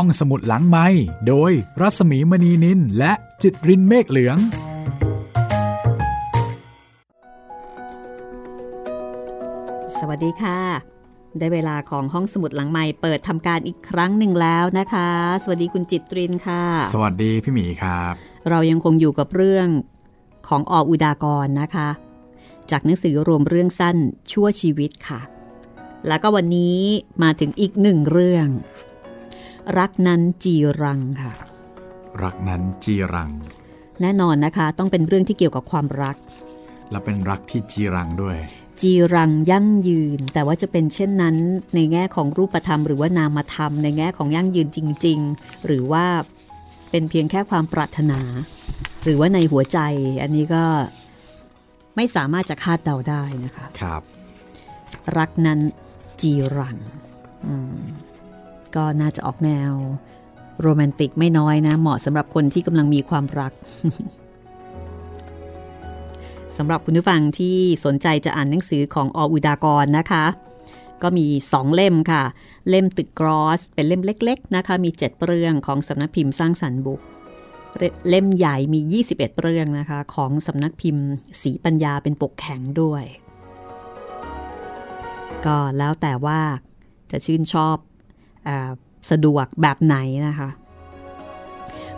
ห้องสมุดหลังไม้โดยรัสมีมณีนินและจิตรินเมฆเหลือง สวัสดีค่ะ ได้เวลาของห้องสมุดหลังไม้เปิดทำการอีกครั้งหนึ่งแล้วนะคะ สวัสดีคุณจิตรินค่ะ สวัสดีพี่หมีครับ เรายังคงอยู่กับเรื่องของออุดากรนะคะ จากหนังสือรวมเรื่องสั้นชั่วชีวิตค่ะ แล้วก็วันนี้มาถึงอีกหนึ่งเรื่อง รักนั้นจีรังค่ะ รักนั้นจีรัง แน่นอนนะคะต้องเป็นเรื่องที่เกี่ยวกับความรัก และเป็นรักที่จีรังด้วย จีรังยั่งยืน แต่ว่าจะเป็นเช่นนั้นในแง่ของรูปธรรม หรือว่านามธรรม ในแง่ของยั่งยืนจริง ๆ หรือว่าเป็นเพียงแค่ความปรารถนา หรือว่าในหัวใจอันนี้ก็ไม่สามารถจะคาดเดาได้นะคะ ครับ รักนั้นจีรัง อืม ก็น่าจะออกแนว โรแมนติกไม่น้อยนะ เหมาะสำหรับคนที่กำลังมีความรักสำหรับคุณผู้ฟังที่สนใจจะอ่านหนังสือของออุดากรนะคะ ก็มี 2 เล่มค่ะ เล่มตึกกรอส เป็นเล่มเล็ก ๆนะคะ มี 7 เรื่องของสำนักพิมพ์สร้างสรรค์บุ๊กเล่มใหญ่มี 21 เรื่องนะคะ ของสำนักพิมพ์สีปัญญาเป็นปกแข็งด้วย ก็แล้วแต่ว่าจะชื่นชอบ สะดวกแบบไหนนะคะ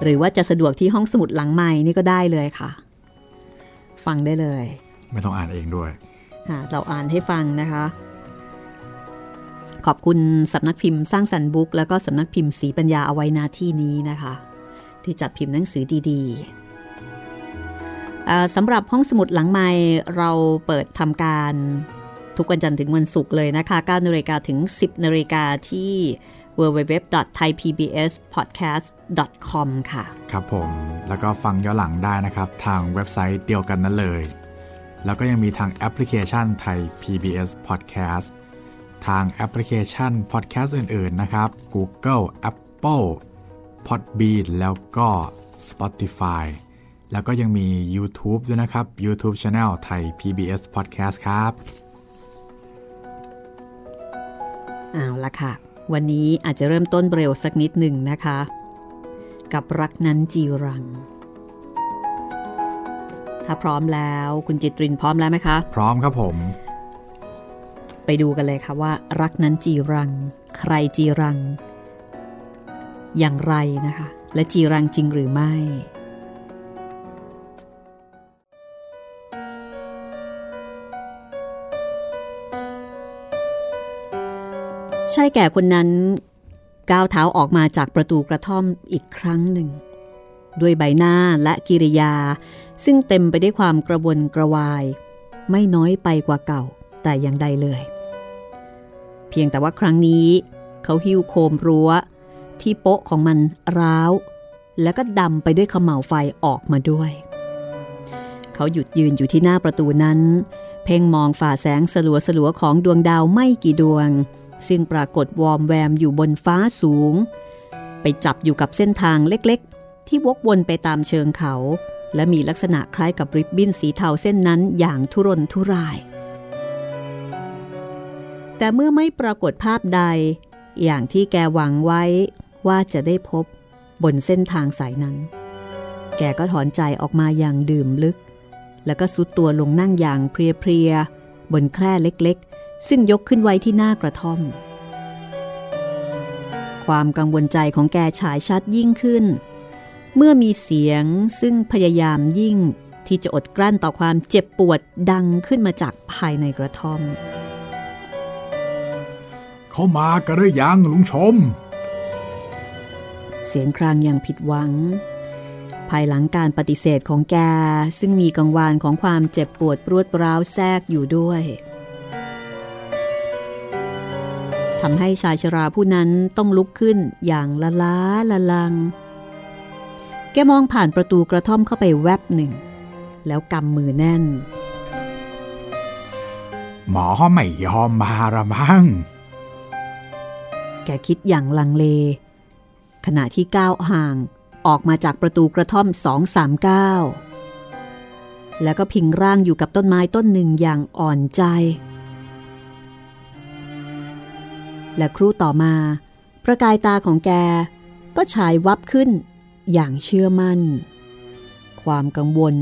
หรือว่าจะสะดวกที่ห้องสมุดหลังใหม่นี่ก็ได้เลยค่ะ ฟังได้เลย ไม่ต้องอ่านเองด้วยค่ะเราอ่านให้ฟังนะคะ ขอบคุณสำนักพิมพ์สร้างสรรค์บุ๊กแล้วก็สำนักพิมพ์สีปัญญาเอาไว้หน้าที่นี้นะคะ ที่จัดพิมพ์หนังสือดีๆสำหรับห้องสมุดหลังไมค์เราเปิดทำการ ทุกวันจันทร์ถึงวันศุกร์เลยนะคะ9นาฬิกาถึง 10นาฬิกาที่ www.thaipbspodcast.com ค่ะ ครับผม แล้วก็ฟังย้อนหลังได้นะครับ ทางเว็บไซต์เดียวกันนั้นเลย แล้วก็ยังมีทางแอปพลิเคชันไทย PBS Podcast ทางแอปพลิเคชัน Podcast อื่น ๆ นะครับ Google Apple Podbean แล้วก็ Spotify แล้วก็ยังมี YouTube ด้วยนะครับ YouTube Channel ไทย PBS Podcast ครับ เอาละค่ะ วันนี้อาจจะเริ่มต้นเร็วสักนิดหนึ่งนะคะ กับรักนั้นจีรัง ถ้าพร้อมแล้วคุณจิตรินพร้อมแล้วไหมคะ พร้อมครับผม ไปดูกันเลยค่ะว่า รักนั้นจีรัง ใครจีรัง อย่างไรนะคะ และจีรังจริงหรือไม่ ชายแก่คนนั้นก้าวเท้าออกมาจากประตูกระท่อมอีกครั้งหนึ่ง ด้วยใบหน้าและกิริยา ซึ่งเต็มไปได้วยความกระวนกระวาย ไม่น้อยไปกว่าเก่าแต่อย่างใดเลย เพียงแต่ว่าครั้งนี้ เขาหิ้วโคมรั้ว ที่โป๊ะของมันร้าว แล้วก็ดำไปด้วยขมเหลาไฟออกมาด้วย เขาหยุดยืนอยู่ที่หน้าประตูนั้น เพ่งมองฝ่าแสงสลัวสลัวของดวงดาวไม่กี่ดวง ซึ่งปรากฏวอมแวมอยู่บนฟ้าสูง ไปจับอยู่กับเส้นทางเล็กๆ ที่วกวนไปตามเชิงเขา และมีลักษณะคล้ายกับริบบิ้นสีเทาเส้นนั้นอย่างทุรนทุราย แต่เมื่อไม่ปรากฏภาพใด อย่างที่แกหวังไว้ว่าจะได้พบบนเส้นทางสายนั้น แกก็ถอนใจออกมาอย่างดื่มลึก แล้วก็สุดตัวลงนั่งอย่างเพลียๆบนแคร่เล็กๆ ซึ่งยกขึ้นไว้ที่หน้ากระท่อม ความกังวลใจของแกฉายชัดยิ่งขึ้น เมื่อมีเสียงซึ่งพยายามยิ่งที่จะอดกลั้นต่อความเจ็บปวดดังขึ้นมาจากภายในกระท่อม เข้ามากันหรือยังลุงชม เสียงครางอย่างผิดหวัง ภายหลังการปฏิเสธของแก ซึ่งมีกังวานของความเจ็บปวดปรวดร้าวแทรกอยู่ด้วย ทำให้ชายชราผู้นั้นต้องลุกขึ้นอย่างละล้าละลัง แกมองผ่านประตูกระท่อมเข้าไปแวบหนึ่ง แล้วกำมือแน่น หมอไม่ยอมมาละมั้ง แกคิดอย่างลังเล ขณะที่ก้าวห่างออกมาจากประตูกระท่อมสองสามก้าวแล้วก็พิงร่างอยู่กับต้นไม้ต้นหนึ่งอย่างอ่อนใจ และครู่ต่อมา ประกายตาของแกก็ฉายวับขึ้นอย่างเชื่อมั่น ความกังวล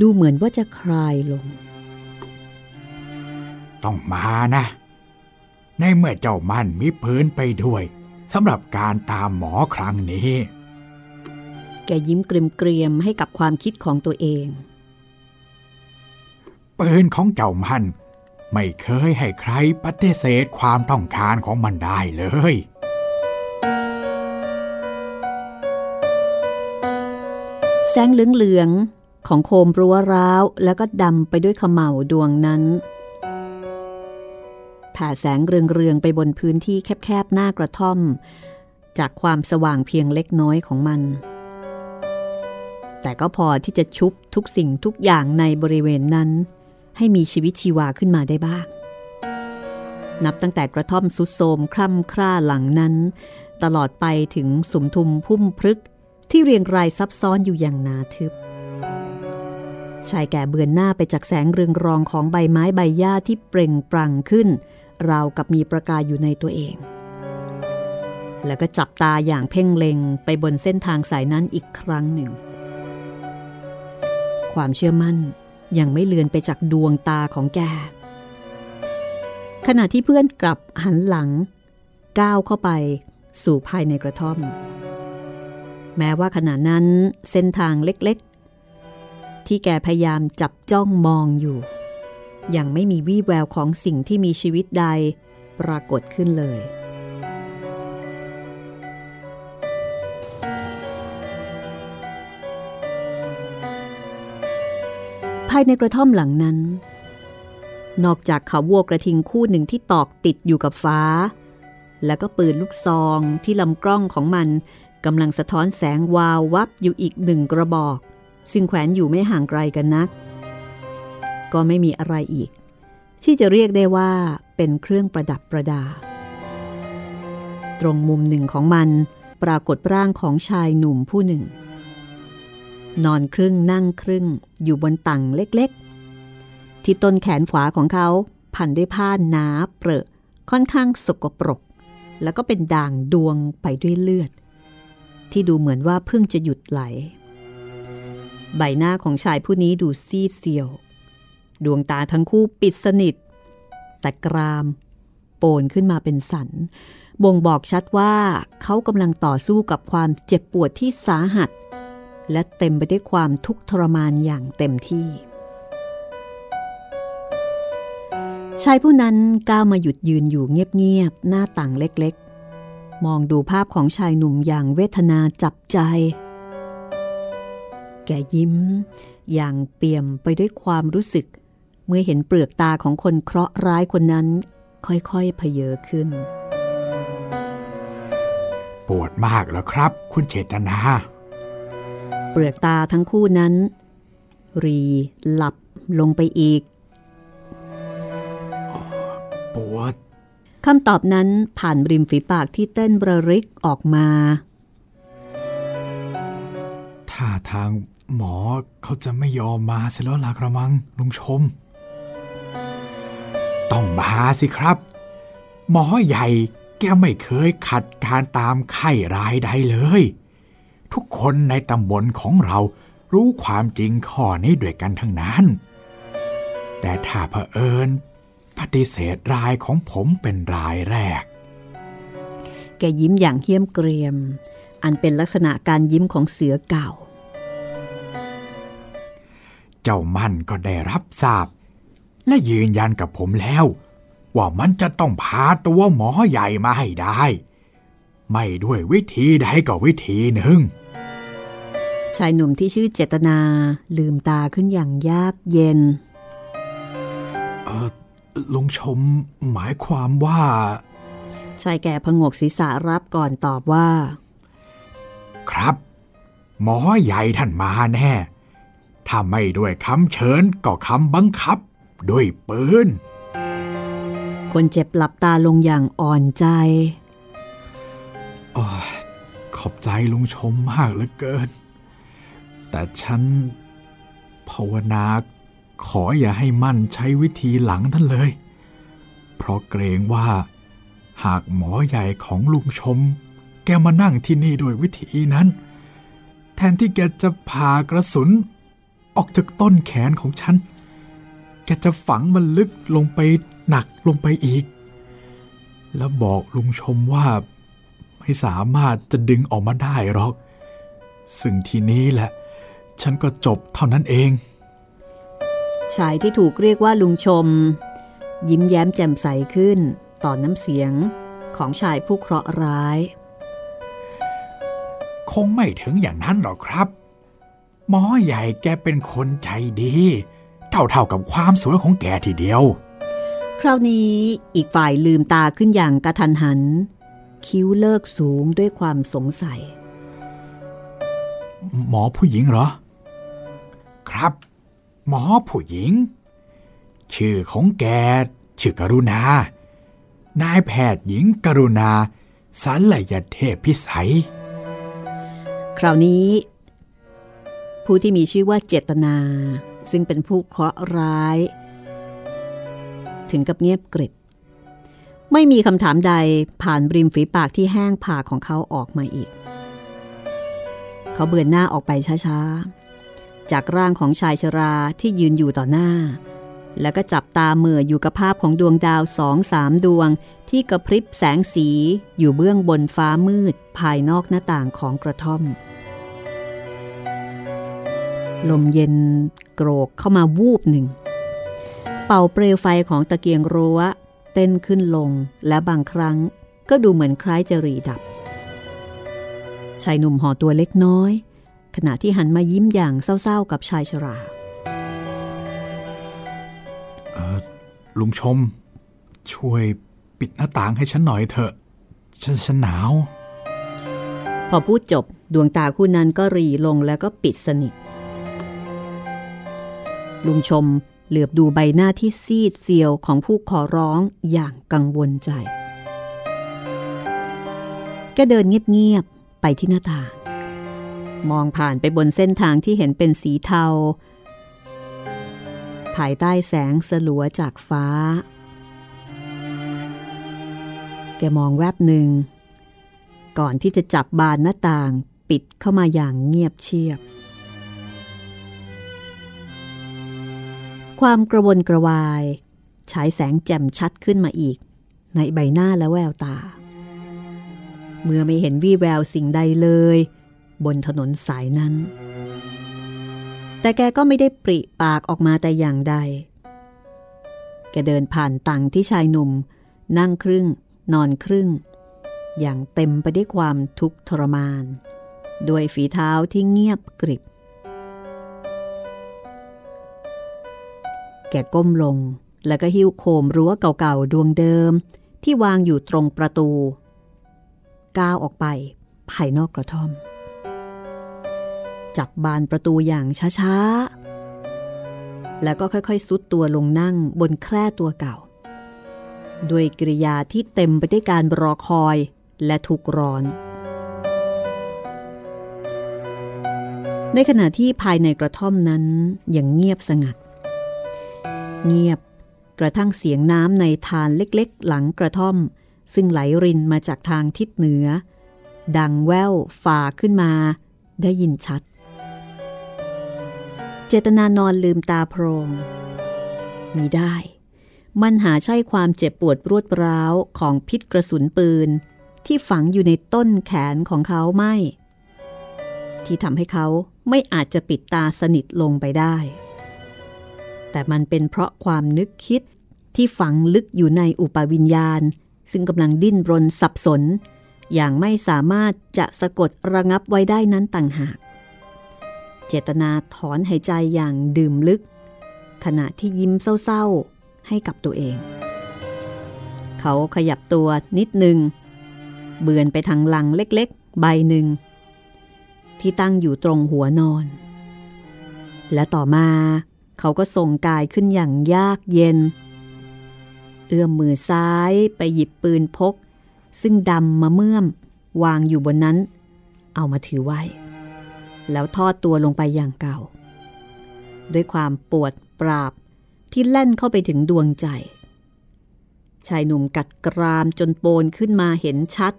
ดูเหมือนว่าจะคลายลง ต้องมานะ ในเมื่อเจ้ามันมีพื้นไปด้วยสำหรับการตามหมอครั้งนี้ แกยิ้มเกรียมๆให้กับความคิดของตัวเอง ปืนของเจ้ามัน ไม่เคยให้ใครปฏิเสธความต้องการของมันได้เลย แสงเหลืองๆของโคมรั้วร้าวแล้วก็ดำไปด้วยขมเหลาดวงนั้นผ่าแสงเรืองๆไปบนพื้นที่แคบๆหน้ากระท่อม จากความสว่างเพียงเล็กน้อยของมัน แต่ก็พอที่จะชุบทุกสิ่งทุกอย่างในบริเวณนั้น ให้มีชีวิตชีวาขึ้นมาได้บ้าง นับตั้งแต่กระท่อมสุดโทมคร่ำคร่าหลังนั้น ตลอดไปถึงสุมทุมพุ่มพรึกที่เรียงรายซับซ้อนอยู่อย่างนาทึบ ชายแก่เบือนหน้าไปจากแสงเรืองรองของใบไม้ใบหญ้าที่เปล่งปลั่งขึ้น ราวกับมีประกายอยู่ในตัวเอง แล้วก็จับตาอย่างเพ่งเล็งไปบนเส้นทางสายนั้นอีกครั้งหนึ่ง ความเชื่อมั่น ยังไม่เลือนไปจากดวงตาของแก ขณะที่เพื่อนกลับหันหลัง ก้าวเข้าไปสู่ภายในกระท่อม แม้ว่าขณะนั้นเส้นทางเล็กๆ ที่แกพยายามจับจ้องมองอยู่ ยังไม่มีวี่แววของสิ่งที่มีชีวิตใดปรากฏขึ้นเลยายในกระท่อมหลังนั้น นอกจากเขาวัวกระทิงคู่หนึ่งที่ตอกติดอยู่กับฟ้า แล้วก็ปืนลูกซองที่ลำกล้องของมันกำลังสะท้อนแสงวาววับอยู่อีกหนึ่งกระบอก ซึ่งแขวนอยู่ไม่ห่างไกลกันนัก ก็ไม่มีอะไรอีก ที่จะเรียกได้ว่าเป็นเครื่องประดับประดา ตรงมุมหนึ่งของมันปรากฏร่างของชายหนุ่มผู้หนึ่ง นอนครึ่งนั่งครึ่งอยู่บนตังเล็กๆ ที่ต้นแขนขวาของเขาพันด้วยผ้าหนาเปรอะค่อนข้างสกปรก แล้วก็เป็นด่างดวงไปด้วยเลือด ที่ดูเหมือนว่าเพิ่งจะหยุดไหล ใบหน้าของชายผู้นี้ดูซีดเซียว ดวงตาทั้งคู่ปิดสนิท แต่กรามโปนขึ้นมาเป็นสัน บ่งบอกชัดว่าเขากำลังต่อสู้กับความเจ็บปวดที่สาหัส และเต็มไปด้วยความทุกข์ทรมานอย่างเต็มที่ ชายผู้นั้นก้าวมาหยุดยืนอยู่เงียบๆหน้าต่างเล็กๆ มองดูภาพของชายหนุ่มอย่างเวทนาจับใจ แกยิ้ม อย่างเปี่ยมไปด้วยความรู้สึก เมื่อเห็นเปลือกตาของคนเคราะห์ร้ายคนนั้น ค่อยๆเพเยอขึ้น ปวดมากแล้วครับ คุณเจตนา เปลือกตาทั้งคู่นั้น รีหลับลงไปอีก ปวดคำตอบนั้นผ่านริมฝีปากที่เต้นระริกออกมาท่าทางหมอเขาจะไม่ยอมมาเสียแล้วล่ะกระมังลุงชม ต้องมาสิครับ หมอใหญ่แกไม่เคยขัดการตามไข้รายใดเลย ทุกคนในตำบลของเรารู้ความจริงข้อนี้ด้วยกันทั้งนั้น แต่ถ้าเผอิญปฏิเสธรายของผมเป็นรายแรก แกยิ้มอย่างเหี้ยมเกรียม อันเป็นลักษณะการยิ้มของเสือเก่า เจ้ามันก็ได้รับทราบ และยืนยันกับผมแล้ว ว่ามันจะต้องพาตัวหมอใหญ่มาให้ได้ ไม่ด้วยวิธีใดก็วิธีหนึ่ง ชายหนุ่มที่ชื่อเจตนาลืมตาขึ้นอย่างยากเย็น เออลุงชมหมายความว่า ชายแก่พงกศีรษะรับก่อนตอบว่า ครับ หมอใหญ่ท่านมาแน่ ถ้าไม่ด้วยคำเชิญก็คำบังคับ ด้วยปืน คนเจ็บหลับตาลงอย่างอ่อนใจออ ขอบใจลุงชมมากเหลือเกิน แต่ฉันภาวนาขออย่าให้มั่นใช้วิธีหลังท่านเลย เพราะเกรงว่า หากหมอใหญ่ของลุงชม แกมานั่งที่นี่โดยวิธีนั้น แทนที่แกจะผ่ากระสุน ออกจากต้นแขนของฉัน แกจะฝังมันลึกลงไปหนักลงไปอีก แล้วบอกลุงชมว่า ไม่สามารถจะดึงออกมาได้หรอก ซึ่งทีนี้แหละ ฉันก็จบเท่านั้นเอง ชายที่ถูกเรียกว่าลุงชม ยิ้มแย้มแจ่มใสขึ้นต่อนน้ำเสียงของชายผู้เคราะห์ร้าย คงไม่ถึงอย่างนั้นหรอกครับ หมอใหญ่แกเป็นคนใจดี เท่าๆกับความสวยของแกทีเดียว คราวนี้อีกฝ่ายลืมตาขึ้นอย่างกระทันหัน คิ้วเลิกสูงด้วยความสงสัย หมอผู้หญิงเหรอ ครับ หมอผู้หญิง ชื่อของแกชื่อกรุณา นายแพทย์หญิงกรุณาสัลยเทพพิสัย คราวนี้ ผู้ที่มีชื่อว่าเจตนา ซึ่งเป็นผู้เคราะห์ร้าย ถึงกับเงียบกริบ ไม่มีคำถามใดผ่านริมฝีปากที่แห้งผากของเขาออกมาอีก เขาเบือนหน้าออกไปช้าๆ จากร่างของชายชราที่ยืนอยู่ต่อหน้า แล้วก็จับตาเมื่ออยู่กับภาพของดวงดาวสองสามดวง ที่กระพริบแสงสีอยู่เบื้องบนฟ้ามืดภายนอกหน้าต่างของกระท่อม ลมเย็นโกรกเข้ามาวูบหนึ่งเป่าเปลวไฟของตะเกียงรั้ว ต้นขึ้นลงและบางครั้งก็ดูเหมือนคล้ายจะรีดับ ชายหนุ่มห่อตัวเล็กน้อย ขณะที่หันมายิ้มอย่างเศร้าๆกับชายชราลุงชม ช่วยปิดหน้าต่างให้ฉันหน่อยเถอะ ฉันฉันหนาว พอพูดจบดวงตาคู่นั้นก็รีลงแล้วก็ปิดสนิท ลุงชม เหลือบดูใบหน้าที่ซีดเซียวของผู้ขอร้องอย่างกังวลใจ แกเดินเงียบๆ ไปที่หน้าต่าง มองผ่านไปบนเส้นทางที่เห็นเป็นสีเทา ภายใต้แสงสลัวจากฟ้า แกมองแวบหนึ่ง ก่อนที่จะจับบานหน้าต่างปิดเข้ามาอย่างเงียบเชียบ ความกระวนกระวาย ฉายแสงแจ่มชัดขึ้นมาอีก ในใบหน้าและแววตา เมื่อไม่เห็นวี่แววสิ่งใดเลย บนถนนสายนั้น แต่แกก็ไม่ได้ปริปากออกมาแต่อย่างใด แกเดินผ่านตังที่ชายหนุ่ม นั่งครึ่ง นอนครึ่ง อย่างเต็มไปได้วยความทุกข์ทรมาน ด้วยฝีเท้าที่เงียบกริบ แกก้มลง แล้วก็หิ้วโคมรั้วเก่าๆ ดวงเดิม ที่วางอยู่ตรงประตู ก้าวออกไป ภายนอกกระท่อม จับบานประตูอย่างช้าๆ แล้วก็ค่อยๆซุดตัวลงนั่งบนแคร่ตัวเก่า ด้วยกริยาที่เต็มไปด้วยการรอคอยและทุกร้อน ในขณะที่ภายในกระท่อมนั้นยังเงียบสงัด เงียบ กระทั่งเสียงน้ำในทานเล็กๆ หลังกระท่อม ซึ่งไหลรินมาจากทางทิศเหนือ ดังแว่วฝ่าขึ้นมา ได้ยินชัด เจตนานอนลืมตาโพรง มีได้ มันหาใช่ความเจ็บปวดรวดร้าวของพิษกระสุนปืน ที่ฝังอยู่ในต้นแขนของเขาไม่ ที่ทำให้เขาไม่อาจจะปิดตาสนิทลงไปได้ แต่มันเป็นเพราะความนึกคิดที่ฝังลึกอยู่ในอุปวิญญาณ ซึ่งกำลังดิ้นรนสับสน อย่างไม่สามารถจะสะกดระงับไว้ได้นั้นต่างหาก เจตนาถอนหายใจอย่างดื่มลึก ขณะที่ยิ้มเศร้าๆให้กับตัวเอง เขาขยับตัวนิดหนึ่งเบือนไปทางลังเล็กๆ ใบหนึ่ง ที่ตั้งอยู่ตรงหัวนอน และต่อมา เขาก็ส่งกายขึ้นอย่างยากเย็น เอื้อมมือซ้ายไปหยิบปืนพก ซึ่งดำมาเมื่อม วางอยู่บนนั้น เอามาถือไว้ แล้วทอดตัวลงไปอย่างเก่า ด้วยความปวดปราบที่แล่นเข้าไปถึงดวงใจ ชายหนุ่มกัดกรามจนโปนขึ้นมาเห็นชัด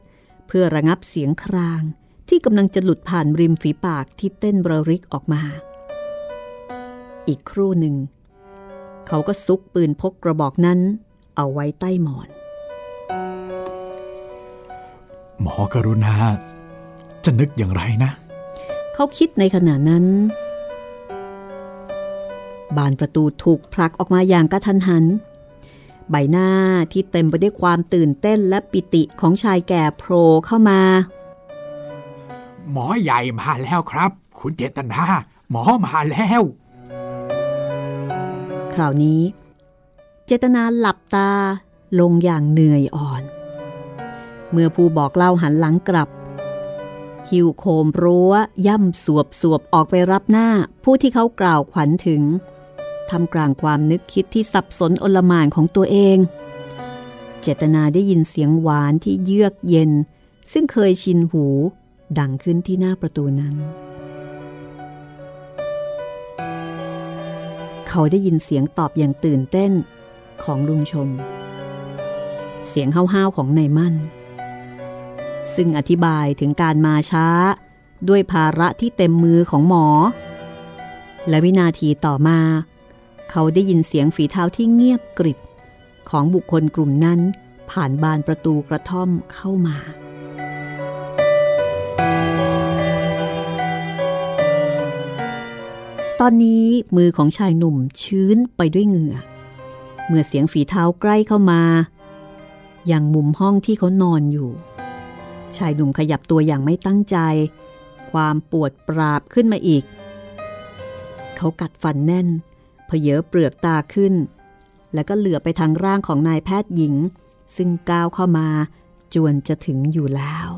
เพื่อระงับเสียงครางที่กำลังจะหลุดผ่านริมฝีปากที่เต้นบรริกออกมา อีกครู่หนึ่ง เขาก็ซุกปืนพกกระบอกนั้น เอาไว้ใต้หมอน หมอกรุณา จะนึกอย่างไรนะ เขาคิดในขณะนั้น บานประตูถูกผลักออกมาอย่างกระทันหัน ใบหน้าที่เต็มไปด้วยความตื่นเต้นและปิติของชายแก่โผล่เข้ามา หมอใหญ่มาแล้วครับ คุณเจตนา หมอมาแล้วค ราวนี้ เจตนาหลับตาลงอย่างเหนื่อยอ่อน เมื่อผู้บอกเล่าหันหลังกลับ หิวโคมรั้วย่ำสวบสวบออกไปรับหน้าผู้ที่เขากล่าวขวัญถึงทำกลางความนึกคิดที่สับสนอลมานของตัวเอง เจตนาได้ยินเสียงหวานที่เยือกเย็น ซึ่งเคยชินหู ดังขึ้นที่หน้าประตูนั้น เขาได้ยินเสียงตอบอย่างตื่นเต้นของลุงชม เสียงห้าวๆของนายมั่น ซึ่งอธิบายถึงการมาช้า ด้วยภาระที่เต็มมือของหมอ และวินาทีต่อมา เขาได้ยินเสียงฝีเท้าที่เงียบกริบ ของบุคคลกลุ่มนั้นผ่านบานประตูกระท่อมเข้ามา อนนี้มือของชายหนุ่มชื้นไปด้วยเหงื่อ เมื่อเสียงฝีเท้าใกล้เข้ามาอยังมุมห้องที่เขานอนอยู่ ชายหนุ่มขยับตัวอย่างไม่ตั้งใจ ความปวดปราบขึ้นมาอีก เขากัดฟันแน่นเพเยอเปลือกตาขึ้น แล้วก็เหลือไปทางร่างของนายแพทย์หญิง ซึ่งก้าวเข้ามาจวนจะถึงอยู่แล้ว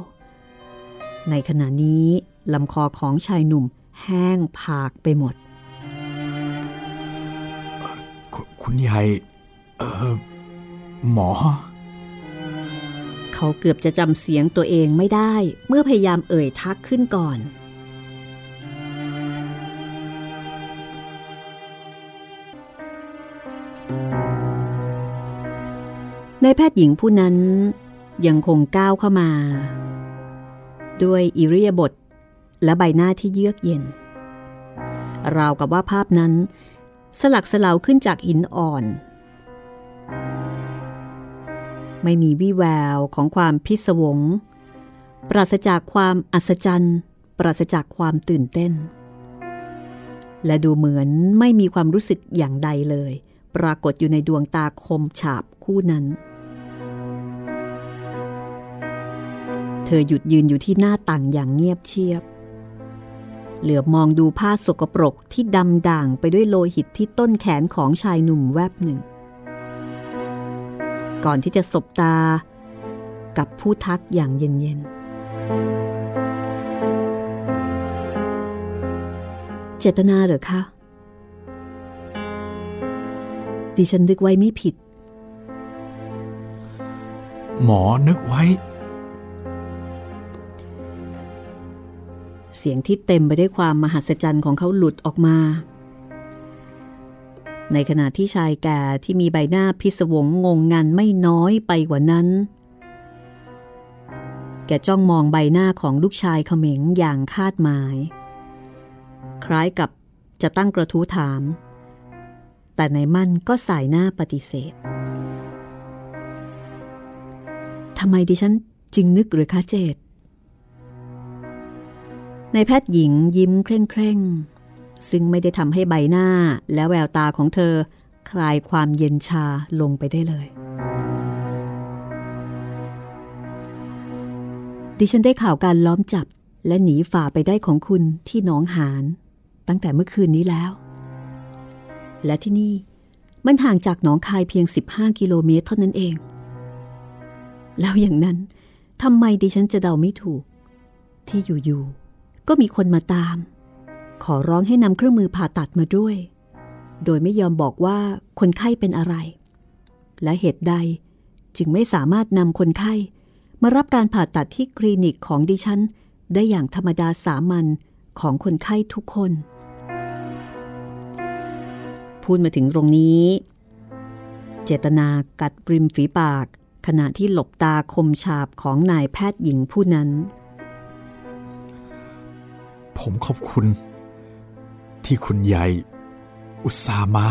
ในขณะนี้ลำคอของชายหนุ่มแห้งผากไปหมด คุณยายเออหมอ เขาเกือบจะจำเสียงตัวเองไม่ได้ เมื่อพยายามเอ่ยทักขึ้นก่อน ในแพทย์หญิงผู้นั้นยังคงก้าวเข้ามา ด้วยอิริยาบถและใบหน้าที่เยือกเย็น ราวกับว่าภาพนั้น สลักสลาวขึ้นจากหินอ่อน ไม่มีวี่แววของความพิศวง ปราศจากความอัศจรรย์ ปราศจากความตื่นเต้น และดูเหมือนไม่มีความรู้สึกอย่างใดเลย ปรากฏอยู่ในดวงตาคมฉาบคู่นั้น เธอหยุดยืนอยู่ที่หน้าต่างอย่างเงียบเชียบ เหลือบมองดูผ้าสกปรกที่ดำด่างไปด้วยโลหิตที่ต้นแขนของชายหนุ่มแวบหนึ่ง ก่อนที่จะสบตา กับผู้ทักอย่างเย็นๆ เจตนาเหรอคะ ดิฉันนึกไว้ไม่ผิด หมอนึกไว้ เสียงที่เต็มไปด้วยความมหัศจรรย์ของเขาหลุดออกมา ในขณะที่ชายแก่ที่มีใบหน้าพิศวงงงงันไม่น้อยไปกว่านั้น แกจ้องมองใบหน้าของลูกชายเขม็งอย่างคาดหมาย คล้ายกับจะตั้งกระทู้ถาม แต่ในมั่นก็สายหน้าปฏิเสธทำไมดิฉันจึงนึกหรือคะเจด ในแพทย์หญิงยิ้มเคร่งเคร่งซึ่งไม่ได้ทำให้ใบหน้าและแววตาของเธอ คลายความเย็นชาลงไปได้เลย ดิฉันได้ข่าวการล้อมจับและหนีฝ่าไปได้ของคุณที่หนองหานตั้งแต่เมื่อคืนนี้แล้ว และที่นี่มันห่างจากหนองคายเพียง 15 กิโลเมตรเท่านั้นเอง แล้วอย่างนั้นทำไมดิฉันจะเดาไม่ถูก ที่อยู่ๆ ก็มีคนมาตาม ขอร้องให้นำเครื่องมือผ่าตัดมาด้วย โดยไม่ยอมบอกว่าคนไข้เป็นอะไร และเหตุใดจึงไม่สามารถนำคนไข้มารับการผ่าตัดที่คลินิกของดิฉัน ได้อย่างธรรมดาสามัญของคนไข้ทุกคน พูดมาถึงตรงนี้ เจตนากัดริมฝีปาก ขณะที่หลบตาคมฉาบของนายแพทย์หญิงผู้นั้น ผมขอบคุณ ที่คุณใหญ่อุตส่าห์มา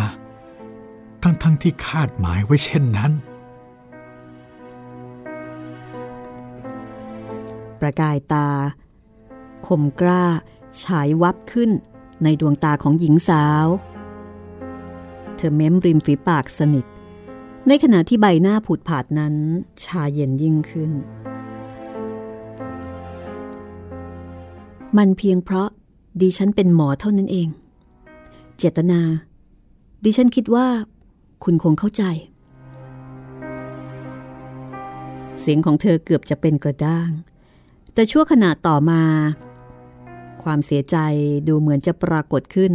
ทั้งๆทที่คาดหมายไว้เช่นนั้น ประกายตา คมกล้า ฉายวับขึ้นในดวงตาของหญิงสาว เธอเม้มริมฝีปากสนิท ในขณะที่ใบหน้าผุดผาดนั้น ชาเย็นยิ่งขึ้น มันเพียงเพราะดิฉันเป็นหมอเท่านั้นเอง เจตนา ดิฉันคิดว่า คุณคงเข้าใจ เสียงของเธอเกือบจะเป็นกระด้าง แต่ชั่วขณะต่อมา ความเสียใจดูเหมือนจะปรากฏขึ้น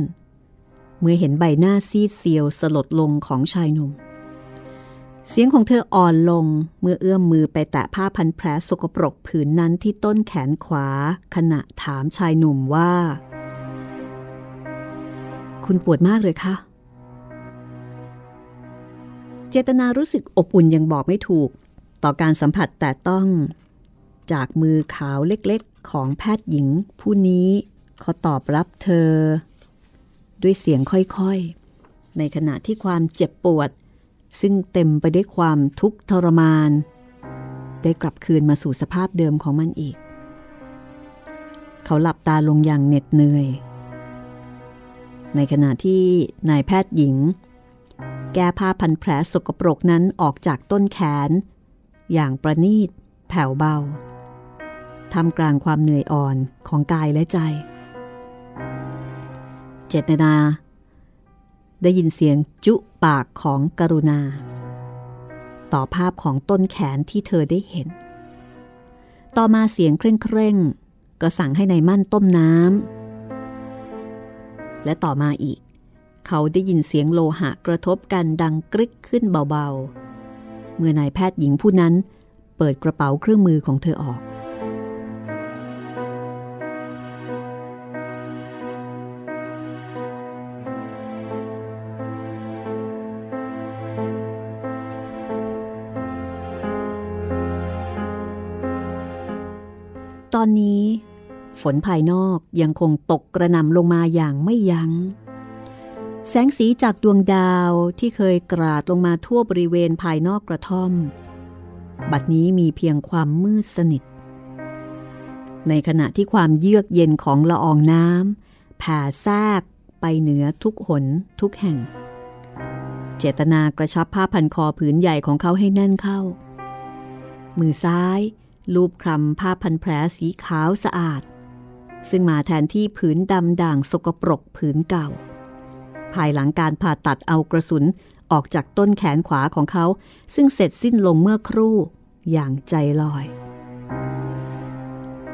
เมื่อเห็นใบหน้าซีดเซียวสลดลงของชายหนุ่ม เสียงของเธออ่อนลงเมื่อเอื้อมมือไปแตะผ้าพันแผลสกปรกผืนนั้นที่ต้นแขนขวา ขณะถามชายหนุ่มว่า คุณปวดมากเลยคะเจตนารู้สึกอบอุ่นยังบอกไม่ถูก ต่อการสัมผัสแต่ต้อง จากมือขาวเล็กๆของแพทย์หญิง ผู้นี้เขาตอบรับเธอ ด้วยเสียงค่อยๆ ในขณะที่ความเจ็บปวด ซึ่งเต็มไปด้วยความทุกข์ทรมาน ได้กลับคืนมาสู่สภาพเดิมของมันอีก เขาหลับตาลงอย่างเหน็ดเหนื่อย ในขณะที่นายแพทย์หญิง แก้ผ้าพันแผลสกปรกนั้นออกจากต้นแขน อย่างประณีต แผ่วเบาทำกลางความเหนื่อยอ่อนของกายและใจ เจตนา ได้ยินเสียงจุปากของกรุณา ต่อภาพของต้นแขนที่เธอได้เห็น ต่อมาเสียงเคร่งเคร่งก็สั่งให้ในายมั่นต้มน้ำและต่อมาอีก เขาได้ยินเสียงโลหะกระทบกันดังกริกขึ้นเบาๆ เมื่อนายแพทย์หญิงผู้นั้นเปิดกระเป๋าเครื่องมือของเธอออก อนนี้ ฝนภายนอกยังคงตกกระหน่ำลงมาอย่างไม่ยัง้ง แสงสีจากดวงดาวที่เคยกราดลงมาทั่วบริเวณภายนอกกระท่อม บัดนี้มีเพียงความมืดสนิท ในขณะที่ความเยือกเย็นของละอองน้ำแผ่ซากไปเหนือทุกหนทุกแห่ง เจตนากระชับผ้าพันคอผืนใหญ่ของเขาให้แน่นเข้า มือซ้าย ลูบคลำผ้าพันแผลสีขาวสะอาด ซึ่งมาแทนที่ผืนดำด่างสกปรกผืนเก่า ภายหลังการผ่าตัดเอากระสุนออกจากต้นแขนขวาของเขา ซึ่งเสร็จสิ้นลงเมื่อครู่อย่างใจลอย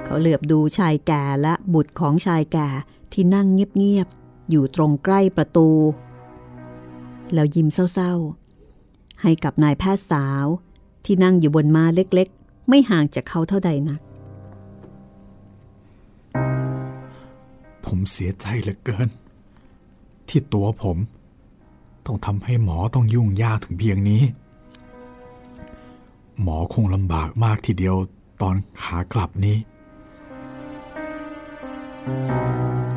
เขาเหลือบดูชายแก่และบุตรของชายแก่ที่นั่งเงียบๆอยู่ตรงใกล้ประตู แล้วยิ้มเศร้าๆ ให้กับนายแพทย์สาวที่นั่งอยู่บนม้าเล็ก ไม่ห่างจากเขาเท่าใดนะัก ผมเสียใจเหลือเกิน ที่ตัวผม ต้องทำให้หมอต้องยุ่งยากถึงเพียงนี้ หมอคงลำบากมากทีเดียวตอนขากลับนี้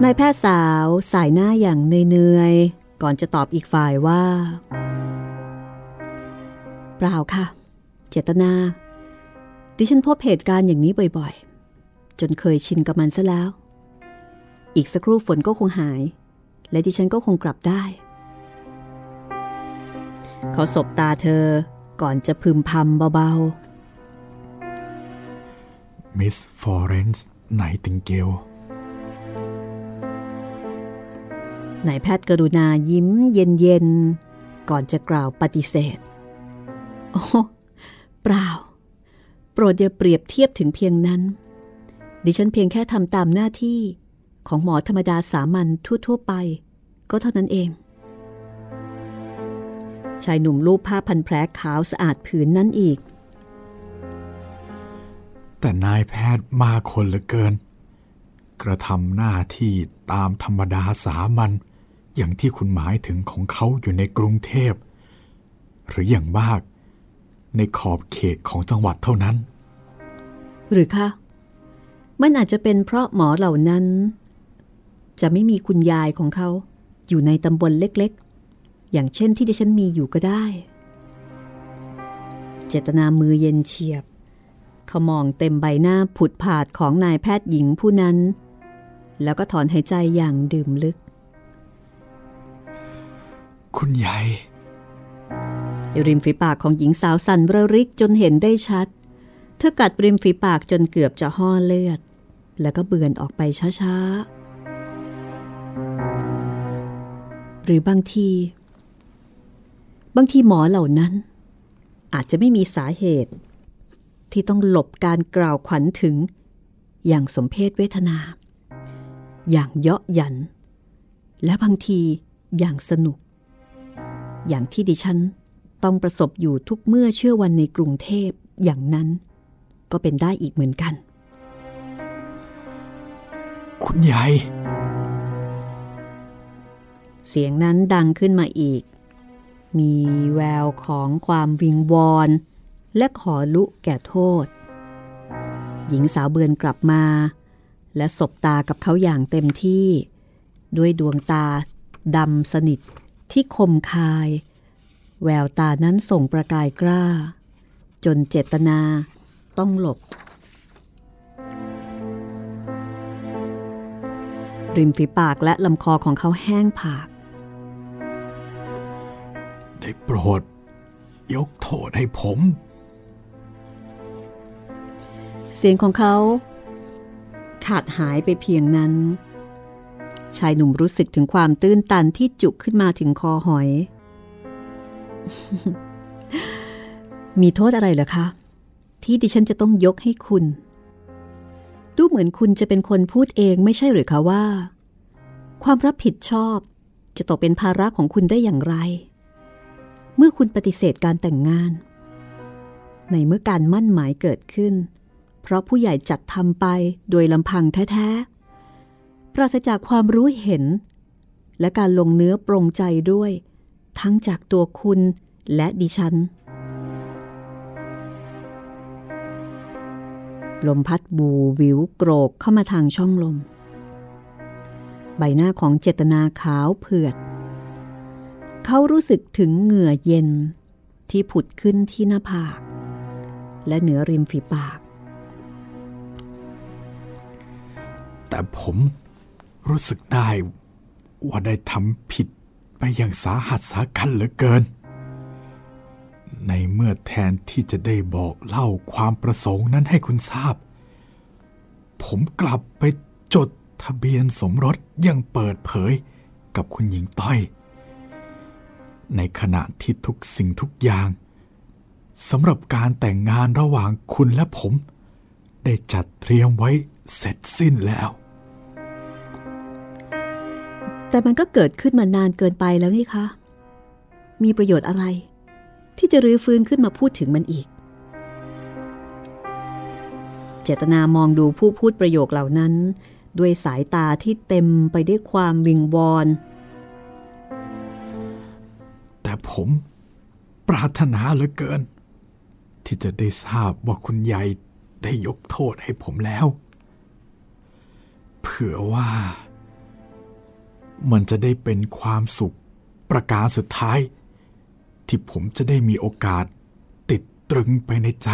นายแพทย์สาวสายหน้าอย่างเหนื่อยๆ ก่อนจะตอบอีกฝ่ายว่า เปล่าค่ะ เจตนา ดิฉันพบเหตุการณ์อย่างนี้บ่อยๆ จนเคยชินกับมันซะแล้ว อีกสักครู่ฝนก็คงหาย และดิฉันก็คงกลับได้ เขาสบตาเธอก่อนจะพึมพำเบามิสฟลอเรนซ์ไนติงเกลๆนายแพทย์กรุณายิ้มเย็นๆ ก่อนจะกล่าวปฏิเสธ โอ้ เปล่า โปรดอย่าเปรียบเทียบถึงเพียงนั้น ดิฉันเพียงแค่ทำตามหน้าที่ของหมอธรรมดาสามัญทั่ว ๆ ไป ก็เท่านั้นเอง ชายหนุ่มลูบผ้าพันแผลขาวสะอาดผืนนั้นอีก แต่นายแพทย์มากคนเหลือเกิน กระทำหน้าที่ตามธรรมดาสามัญอย่างที่คุณหมายถึงของเขาอยู่ในกรุงเทพ หรืออย่างมาก ในขอบเขตของจังหวัดเท่านั้น หรือคะมันอาจจะเป็นเพราะหมอเหล่านั้น จะไม่มีคุณยายของเขา อยู่ในตำบลเล็กๆ อย่างเช่นที่ดิฉันมีอยู่ก็ได้ เจตนามือเย็นเฉียบเขามองเต็มใบหน้าผุดผาดของนายแพทย์หญิงผู้นั้น แล้วก็ถอนหายใจอย่างดื่มลึก คุณยาย ริมฝีปากของหญิงสาวสั่นระริกจนเห็นได้ชัด เธอกัดริมฝีปากจนเกือบจะห่อเลือด แล้วก็เบือนออกไปช้าๆ หรือบางที บางทีหมอเหล่านั้น อาจจะไม่มีสาเหตุ ที่ต้องหลบการกล่าวขวัญถึง อย่างสมเพศเวทนา อย่างเยาะหยัน และบางทีอย่างสนุก อย่างที่ดิฉัน ต้องประสบอยู่ทุกเมื่อเชื่อวันในกรุงเทพอย่างนั้น ก็เป็นได้อีกเหมือนกัน คุณยายเสียงนั้นดังขึ้นมาอีก มีแววของความวิงวอน และขอลุแก่โทษ หญิงสาวเบือนกลับมา และสบตากับเขาอย่างเต็มที่ ด้วยดวงตาดำสนิทที่คมคาย แววตานั้นส่งประกายกล้า จนเจตนาต้องหลบ ริมฝีปากและลำคอของเขาแห้งผาก ได้โปรด ยกโทษให้ผม เสียงของเขา ขาดหายไปเพียงนั้น ชายหนุ่มรู้สึกถึงความตื้นตันที่จุกขึ้นมาถึงคอหอย มีโทษอะไรเหรอคะ ที่ดิฉันจะต้องยกให้คุณ ดูเหมือนคุณจะเป็นคนพูดเองไม่ใช่หรือคะว่า ความรับผิดชอบจะตกเป็นภาระของคุณได้อย่างไร เมื่อคุณปฏิเสธการแต่งงาน ในเมื่อการมั่นหมายเกิดขึ้น เพราะผู้ใหญ่จัดทำไปโดยลำพังแท้ๆปราศจากความรู้เห็น และการลงเนื้อปรงใจด้วย ทั้งจากตัวคุณและดิฉัน ลมพัดบูวิวโกรกเข้ามาทางช่องลม ใบหน้าของเจตนาขาวเผือด เขารู้สึกถึงเหงื่อเย็นที่ผุดขึ้นที่หน้าผาก และเหนือริมฝีปาก แต่ผมรู้สึกได้ว่าได้ทำผิด ไปอย่างสาหัสสากันเหลือเกิน ในเมื่อแทนที่จะได้บอกเล่าความประสงค์นั้นให้คุณทราบ ผมกลับไปจดทะเบียนสมรสอยังเปิดเผยกับคุณหญิงต้อย ในขณะที่ทุกสิ่งทุกอย่างสำหรับการแต่งงานระหว่างคุณและผม ได้จัดเตรียมไว้เสร็จสิ้นแล้ว แต่มันก็เกิดขึ้นมานานเกินไปแล้วนี่คะ มีประโยชน์อะไร ที่จะรื้อฟื้นขึ้นมาพูดถึงมันอีก เจตนามองดูผู้พูดประโยคเหล่านั้น ด้วยสายตาที่เต็มไปด้วยความวิงวอน แต่ผมปรารถนาเหลือเกิน ที่จะได้ทราบว่าคุณยายได้ยกโทษให้ผมแล้ว เผื่อว่า มันจะได้เป็นความสุขประการสุดท้าย ที่ผมจะได้มีโอกาสติดตรึงไปในใจ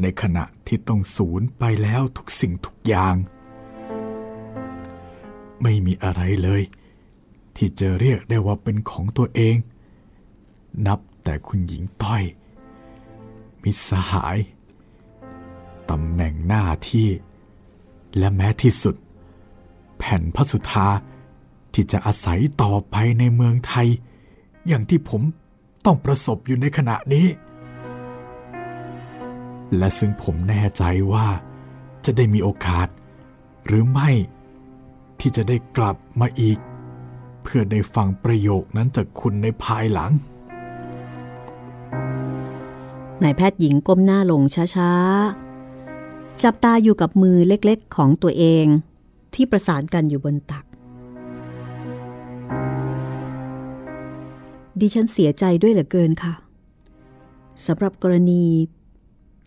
ในขณะที่ต้องสูญไปแล้วทุกสิ่งทุกอย่าง ไม่มีอะไรเลย ที่จะเรียกได้ว่าเป็นของตัวเอง นับแต่คุณหญิงต้อย มิสหายตำแหน่งหน้าที่ และแม้ที่สุด แผ่นพระสุธา ที่จะอาศัยต่อไปในเมืองไทย อย่างที่ผมต้องประสบอยู่ในขณะนี้ และซึ่งผมแน่ใจว่าจะได้มีโอกาส หรือไม่ที่จะได้กลับมาอีก เพื่อได้ฟังประโยคนั้นจากคุณในภายหลังนายแพทย์หญิงก้มหน้าลงช้าๆ จับตาอยู่กับมือเล็กๆของตัวเองที่ประสานกันอยู่บนตัก ดิฉันเสียใจด้วยเหลือเกินค่ะสำหรับกรณี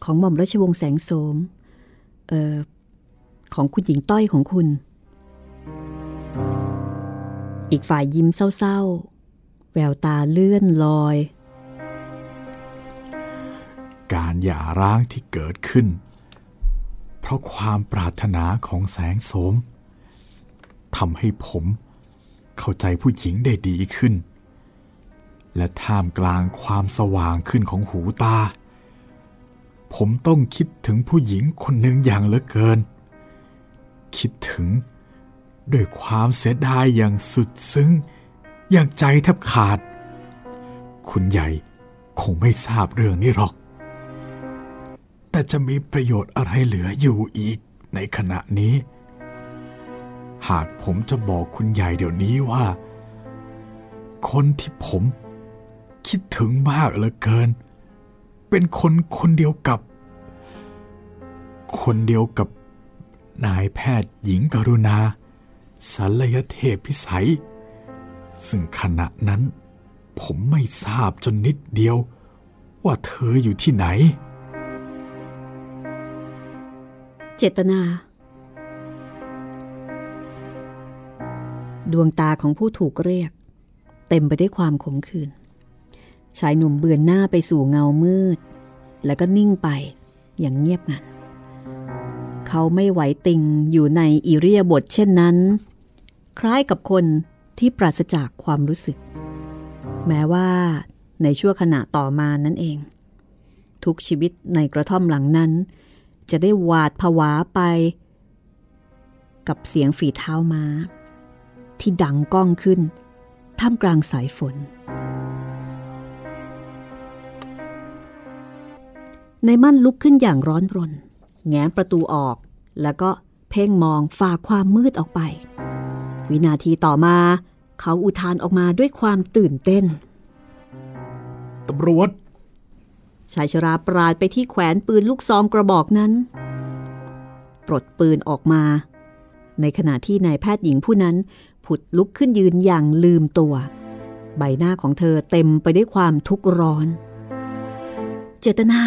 ของหม่อมราชวงศ์แสงโสมเอ่อของคุณหญิงต้อยของคุณ อีกฝ่ายยิ้มเศร้าๆ แววตาเลื่อนลอย การหย่าร้างที่เกิดขึ้น เพราะความปรารถนาของแสงโสมทำให้ผมเข้าใจผู้หญิงได้ดีขึ้น และท่ามกลางความสว่างขึ้นของหูตา ผมต้องคิดถึงผู้หญิงคนหนึ่งอย่างเหลือเกิน คิดถึงด้วยความเสียดายอย่างสุดซึ้ง อย่างใจแทบขาด คุณใหญ่คงไม่ทราบเรื่องนี้หรอก แต่จะมีประโยชน์อะไรเหลืออยู่อีกในขณะนี้ หากผมจะบอกคุณใหญ่เดี๋ยวนี้ว่า คนที่ผม คิดถึงมากเหลือเกิน เป็นคนคนเดียวกับ คนเดียวกับนายแพทย์หญิงกรุณาสัลยเทพพิสัย ซึ่งขณะนั้น ผมไม่ทราบจนนิดเดียว ว่าเธออยู่ที่ไหน เจตนา ดวงตาของผู้ถูกเรียก เต็มไปด้วยความขมขื่น ชายหนุ่มเบือนหน้าไปสู่เงามืด แล้วก็นิ่งไปอย่างเงียบงัน เขาไม่ไหวติงอยู่ในอิเรียบทเช่นนั้น คล้ายกับคนที่ปราศจากความรู้สึก แม้ว่าในชั่วขณะต่อมานั่นเอง ทุกชีวิตในกระท่อมหลังนั้น จะได้หวาดผวาไป กับเสียงฝีเท้าม้า ที่ดังก้องขึ้น ท่ามกลางสายฝน ในมั่นลุกขึ้นอย่างร้อนรน แง้มประตูออก แล้วก็เพ่งมองฝ่าความมืดออกไป วินาทีต่อมา เขาอุทานออกมาด้วยความตื่นเต้นตำรวจชายชราปราดไปที่แขวนปืนลูกซองกระบอกนั้น ปลดปืนออกมา ในขณะที่นายแพทย์หญิงผู้นั้น ผุดลุกขึ้นยืนอย่างลืมตัว ใบหน้าของเธอเต็มไปด้วยความทุกข์ร้อน เจตนา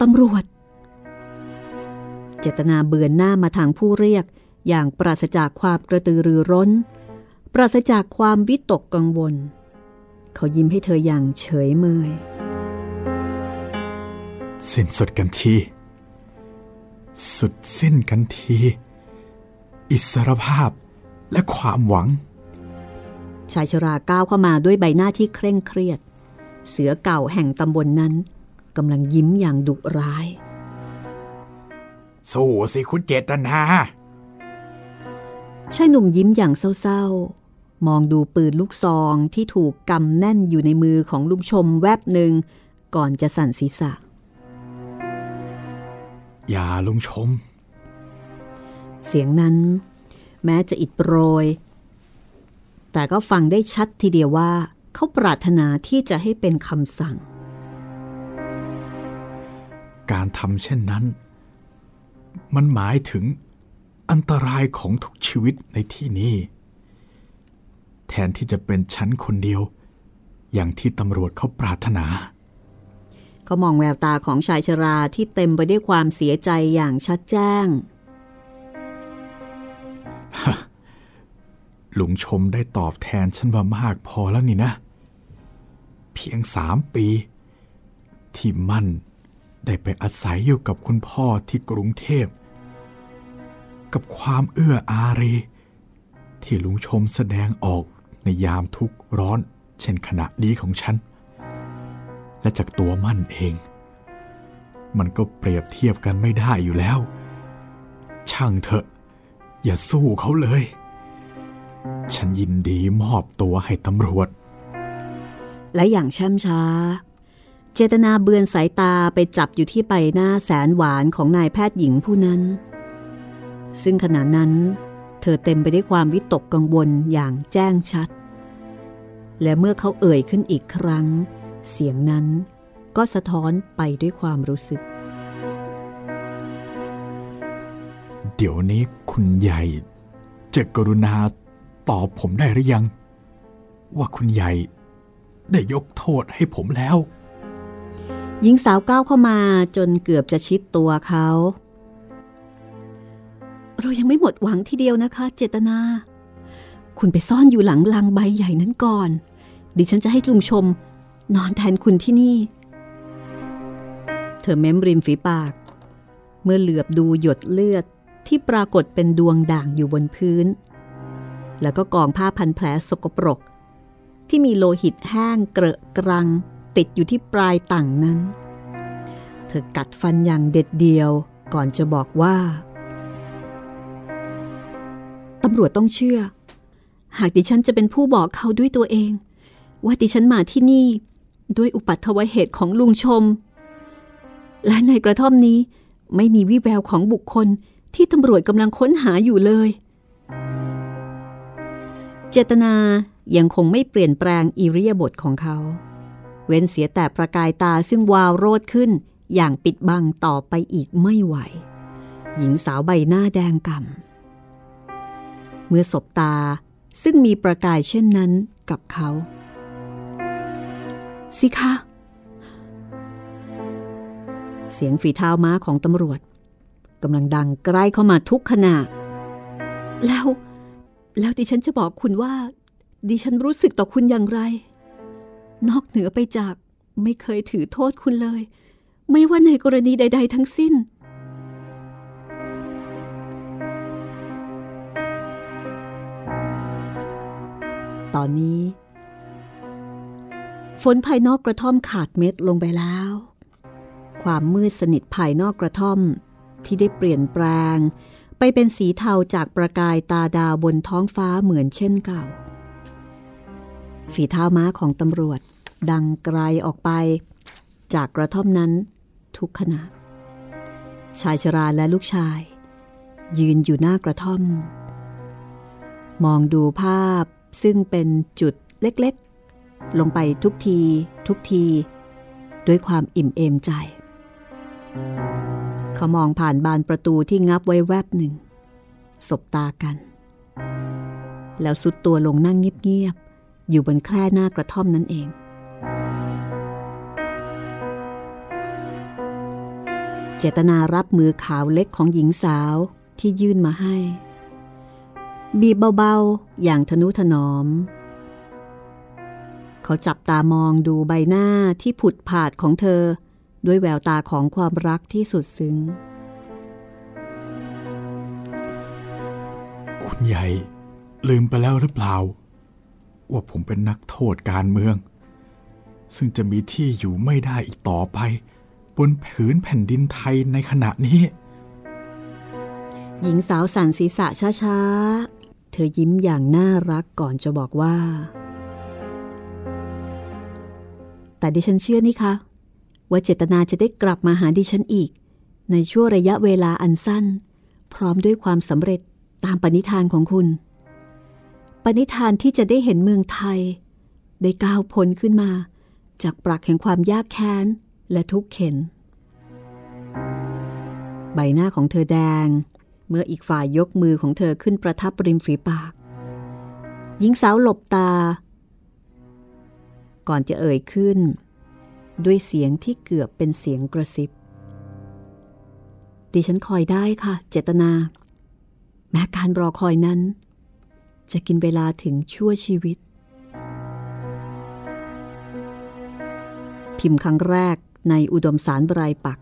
ตำรวจ เจตนาเบือนหน้ามาทางผู้เรียกอย่างปราศจากความกระตือรือร้น ปราศจากความวิตกกังวล เขายิ้มให้เธออย่างเฉยเมย สิ้นสุดกันที สุดสิ้นกันที อิสรภาพและความหวัง ชายชราก้าวเข้ามาด้วยใบหน้าที่เคร่งเครียด เสือเก่าแห่งตำบลนนั้น กำลังยิ้มอย่างดุร้าย สู้สิคุณเจตนาชายหนุ่มยิ้มอย่างเศร้าๆ มองดูปืนลูกซองที่ถูกกำแน่นอยู่ในมือของลุงชมแวบหนึ่ง ก่อนจะสั่นศีรษะ อย่าลุงชม เสียงนั้น แม้จะอิดโปรย แต่ก็ฟังได้ชัดทีเดียวว่า เขาปรารถนาที่จะให้เป็นคำสั่ง การทำเช่นนั้น มันหมายถึงอันตรายของทุกชีวิตในที่นี้ แทนที่จะเป็นฉันคนเดียว อย่างที่ตำรวจเขาปรารถนา เขามองแววตาของชายชราที่เต็มไปด้วยความเสียใจอย่างชัดแจ้งลุงชมได้ตอบแทนฉันว่ามากพอแล้วนี่นะ เพียงสามปี ที่มั่น ได้ไปอาศัยอยู่กับคุณพ่อที่กรุงเทพ กับความเอื้ออารี ที่ลุงชมแสดงออกในยามทุกข์ร้อน เช่นขณะนี้ของฉัน และจากตัวมั่นเอง มันก็เปรียบเทียบกันไม่ได้อยู่แล้ว ช่างเถอะ อย่าสู้เขาเลย ฉันยินดีมอบตัวให้ตำรวจ และอย่างช่ำช้า เจตนาเบือนสายตาไปจับอยู่ที่ใบหน้าแสนหวานของนายแพทย์หญิงผู้นั้น ซึ่งขณะนั้น เธอเต็มไปด้วยความวิตกกังวลอย่างแจ้งชัด และเมื่อเขาเอ่ยขึ้นอีกครั้ง เสียงนั้นก็สะท้อนไปด้วยความรู้สึก เดี๋ยวนี้คุณใหญ่จะกรุณาตอบผมได้หรือยัง ว่าคุณใหญ่ได้ยกโทษให้ผมแล้ว หญิงสาวก้าวเข้ามาจนเกือบจะชิดตัวเขา เรายังไม่หมดหวังทีเดียวนะคะ เจตนา คุณไปซ่อนอยู่หลังลังใบใหญ่นั้นก่อน ดิฉันจะให้ลุงชม นอนแทนคุณที่นี่ เธอเม้มริมฝีปาก เมื่อเหลือบดูหยดเลือดที่ปรากฏเป็นดวงด่างอยู่บนพื้น แล้วก็กองผ้าพันแผลสกปรก ที่มีโลหิตแห้งเกระกรัง ติดอยู่ที่ปลายต่างนั้น เธอกัดฟันอย่างเด็ดเดียวก่อนจะบอกว่าตำรวจต้องเชื่อ หากดิฉันจะเป็นผู้บอกเขาด้วยตัวเอง ว่าดิฉันมาที่นี่ด้วยอุปัตถวเหตุของลุงชม และในกระท่อมนี้ไม่มีวิแววของบุคคลที่ตำรวจกำลังค้นหาอยู่เลย เจตนายังคงไม่เปลี่ยนแปลงอิริยาบถของเขา เว้นเสียแต่ประกายตาซึ่งวาวโรดขึ้นอย่างปิดบังต่อไปอีกไม่ไหว หญิงสาวใบหน้าแดงกำเมื่อสบตาซึ่งมีประกายเช่นนั้นกับเขา สิคะ เสียงฝีเท้าม้าของตำรวจกำลังดังใกล้เข้ามาทุกขณะ แล้ว แล้วดิฉันจะบอกคุณว่า ดิฉันรู้สึกต่อคุณอย่างไร นอกเหนือไปจากไม่เคยถือโทษคุณเลย ไม่ว่าในกรณีใด ๆ ทั้งสิ้น ตอนนี้ ฝนภายนอกกระท่อมขาดเม็ดลงไปแล้ว ความมืดสนิทภายนอกกระท่อมที่ได้เปลี่ยนแปลง ไปเป็นสีเทาจากประกายตาดาวบนท้องฟ้าเหมือนเช่นเก่า ฝีเท้าม้าของตำรวจ ดังไกลออกไป จากกระท่อมนั้นทุกขณะ ชายชราและลูกชาย ยืนอยู่หน้ากระท่อม มองดูภาพซึ่งเป็นจุดเล็กๆ ลงไปทุกที ทุกที ด้วยความอิ่มเอมใจ เขามองผ่านบานประตูที่งับไว้แวบหนึ่ง สบตากัน แล้วสุดตัวลงนั่งเงียบๆ อยู่บนแคร่หน้ากระท่อมนั่นเอง จตนารับมือขาวเล็กของหญิงสาวที่ยื่นมาให้ บีบเบาๆ อย่างทนุถนอม เขาจับตามองดูใบหน้าที่ผุดผาดของเธอ ด้วยแววตาของความรักที่สุดซึ้ง คุณใหญ่ลืมไปแล้วหรือเปล่า ว่าผมเป็นนักโทษการเมือง ซึ่งจะมีที่อยู่ไม่ได้อีกต่อไป บนผืนแผ่นดินไทยในขณะนี้ หญิงสาวสั่นศีรษะช้าๆ เธอยิ้มอย่างน่ารักก่อนจะบอกว่า แต่ดิฉันเชื่อนี่คะ ว่าเจตนาจะได้กลับมาหาดิฉันอีก ในช่วงระยะเวลาอันสั้น พร้อมด้วยความสำเร็จตามปณิธานของคุณ ปณิธานที่จะได้เห็นเมืองไทย ได้ก้าวพ้นขึ้นมา จากปรักแห่งความยากแค้น และทุกเข็น ใบหน้าของเธอแดง เมื่ออีกฝ่ายยกมือของเธอขึ้นประทับริมฝีปาก หญิงสาวหลบตา ก่อนจะเอ่ยขึ้น ด้วยเสียงที่เกือบเป็นเสียงกระซิบ ดิฉันคอยได้ค่ะ เจตนา แม้การรอคอยนั้น จะกินเวลาถึงชั่วชีวิตพิมพ์ครั้งแรก ในอุดมสารบรายปัก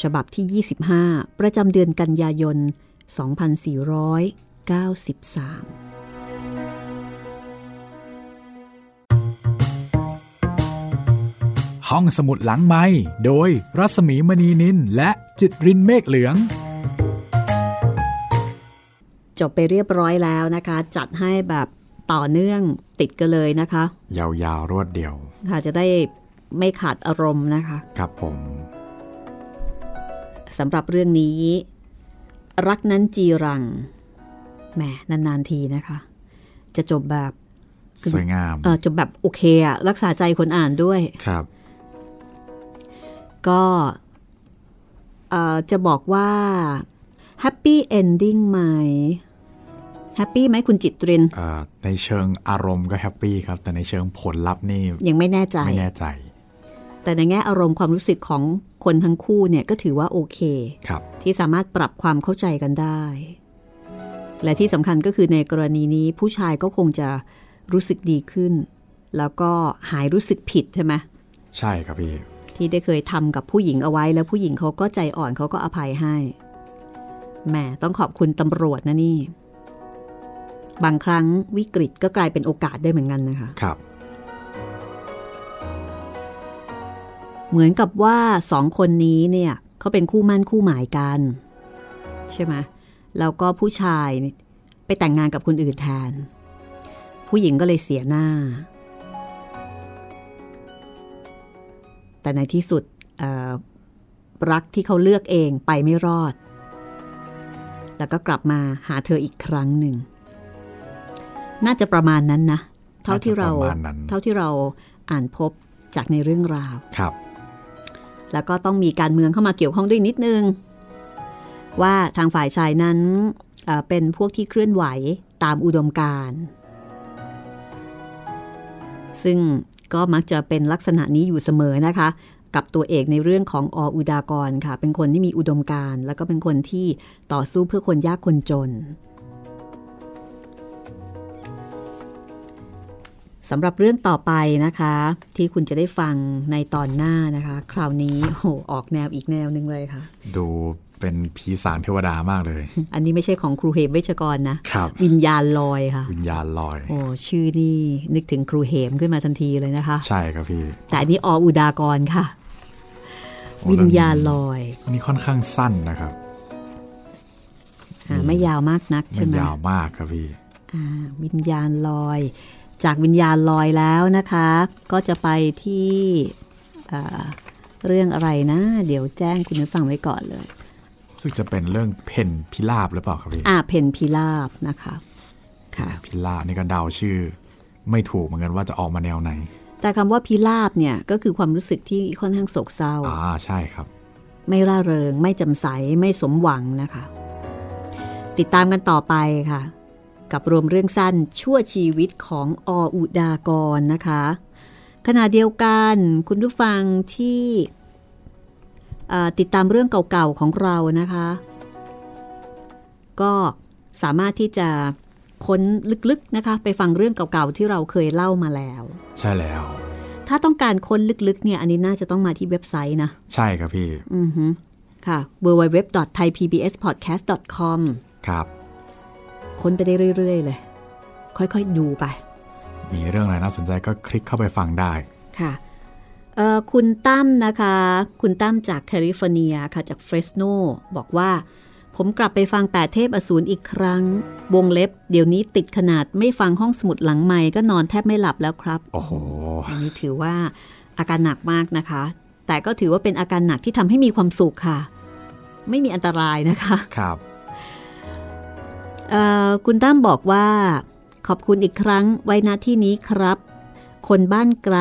ฉบับที่ 25 ประจำเดือนกันยายน 2493ห้องสมุดหลังไม้โดยรัสมีมณีนินและจิตรินเมฆเหลือง จบไปเรียบร้อยแล้วนะคะ จัดให้แบบต่อเนื่องติดกันเลยนะคะ ยาวๆรวดเดียว ค่ะจะได้ ไม่ขาดอารมณ์นะคะ ครับผมสำหรับเรื่องนี้ รักนั้นจีรังแหมนานๆทีนะคะ จะจบแบบสวยงามเออจบแบบโอเคอะรักษาใจคนอ่านด้วยครับ ก็จะบอกว่า happy ending ไหม happy ไหมคุณจิตเรนในเชิงอารมณ์ก็ happy ครับ แต่ในเชิงผลลัพธ์นี่ยังไม่แน่ใจไม่แน่ใจ แต่ในแง่อารมณ์ความรู้สึกของคนทั้งคู่เนี่ยก็ถือว่าโอเคครับที่สามารถปรับความเข้าใจกันได้ และที่สำคัญก็คือในกรณีนี้ผู้ชายก็คงจะรู้สึกดีขึ้น แล้วก็หายรู้สึกผิดใช่ไหมใช่ครับพี่ที่ได้เคยทำกับผู้หญิงเอาไว้ แล้วผู้หญิงเขาก็ใจอ่อนเขาก็อภัยให้แหมต้องขอบคุณตำรวจนะนี่ บางครั้งวิกฤตก็กลายเป็นโอกาสได้เหมือนกันนะคะ ครับ เหมือนกับว่าสองคนนี้เนี่ยเขาเป็นคู่มั่นคู่หมายกัน ใช่ไหมแล้วก็ผู้ชายไปแต่งงานกับคนอื่นแทน ผู้หญิงก็เลยเสียหน้า แต่ในที่สุดรักที่เขาเลือกเองไปไม่รอด แล้วก็กลับมาหาเธออีกครั้งหนึ่ง น่าจะประมาณนั้นนะ เท่าที่เราน่าจะประมาณนั้นเท่าที่เราอ่านพบจากในเรื่องราว ครับ แล้วก็ต้องมีการเมืองเข้ามาเกี่ยวข้องด้วยนิดนึง ว่าทางฝ่ายชายนั้นเป็นพวกที่เคลื่อนไหวตามอุดมการณ์ซึ่งก็มักจะเป็นลักษณะนี้อยู่เสมอนะคะ กับตัวเอกในเรื่องของออุดากรค่ะ เป็นคนที่มีอุดมการณ์ แล้วก็เป็นคนที่ต่อสู้เพื่อคนยากคนจน สำหรับเรื่องต่อไปนะคะ ที่คุณจะได้ฟังในตอนหน้านะคะ คราวนี้โหออกแนวอีกแนวหนึ่งเลยค่ะ ดูเป็นผีสางเทวดามากเลย อันนี้ไม่ใช่ของครูเหมเวชกรนะครับวิญญาณลอยค่ะ วิญญาณลอย โอ้ชื่อนี่นึกถึงครูเหมขึ้นมาทันทีเลยนะคะ ใช่ครับพี่ แต่อันนี้ออุดากรค่ะโอ้วิญญาณลอยนี่ค่อนข้างสั้นนะครับอ่าไม่ยาวมากนักไม่ใช่ไหมยาวมากครับพี่อ่าวิญญาณลอย จากวิญญาณลอยแล้วนะคะ ก็จะไปที่อ่าเรื่องอะไรนะ เดี๋ยวแจ้งคุณผู้ฟังไว้ก่อนเลยซึ่งจะเป็นเรื่องเพนพิลาบหรือเปล่าครับพี่อ่าเพนพิลาบนะคะค่ะพิลาบนี่ก็เดาชื่อ ไม่ถูกเหมือนกันว่าจะออกมาแนวไหน แต่คำว่าพิลาบเนี่ยก็คือความรู้สึกที่ค่อนข้างโศกเศร้าอ่าใช่ครับ ไม่ร่าเริง ไม่จำใสไม่สมหวังนะคะ ติดตามกันต่อไปค่ะ กับรวมเรื่องสั้นชั่วชีวิตของออุดากรนะคะ ขณะเดียวกันคุณผู้ฟังที่เอ่อติดตามเรื่องเก่าๆของเรานะคะ ก็สามารถที่จะค้นลึกๆนะคะ ไปฟังเรื่องเก่าๆที่เราเคยเล่ามาแล้ว ใช่แล้ว ถ้าต้องการค้นลึกๆเนี่ยอันนี้น่าจะต้องมาที่เว็บไซต์นะ ใช่ครับพี่ อือฮึค่ะ www.thaipbspodcast.com ครับ ค้นไปได้เรื่อย ๆ เลย ค่อยๆ ดูไป มีเรื่องอะไรน่าสนใจก็คลิกเข้าไปฟังได้ค่ะเอ่อคุณตั้มนะคะ คุณตั้มจากแคลิฟอร์เนียค่ะจากเฟรสโนบอกว่า ผมกลับไปฟังแปดเทพอสูรอีกครั้ง วงเล็บ เดี๋ยวนี้ติดขนาดไม่ฟังห้องสมุดหลังใหม่ก็นอนแทบไม่หลับแล้วครับ โอ้โหอันนี้ถือว่าอาการหนักมากนะคะ แต่ก็ถือว่าเป็นอาการหนักที่ทำให้มีความสุขค่ะ ไม่มีอันตรายนะคะ ครับเอ่อ คุณตั้มบอกว่า ขอบคุณอีกครั้งไว้ณที่นี้ครับ คนบ้านไกล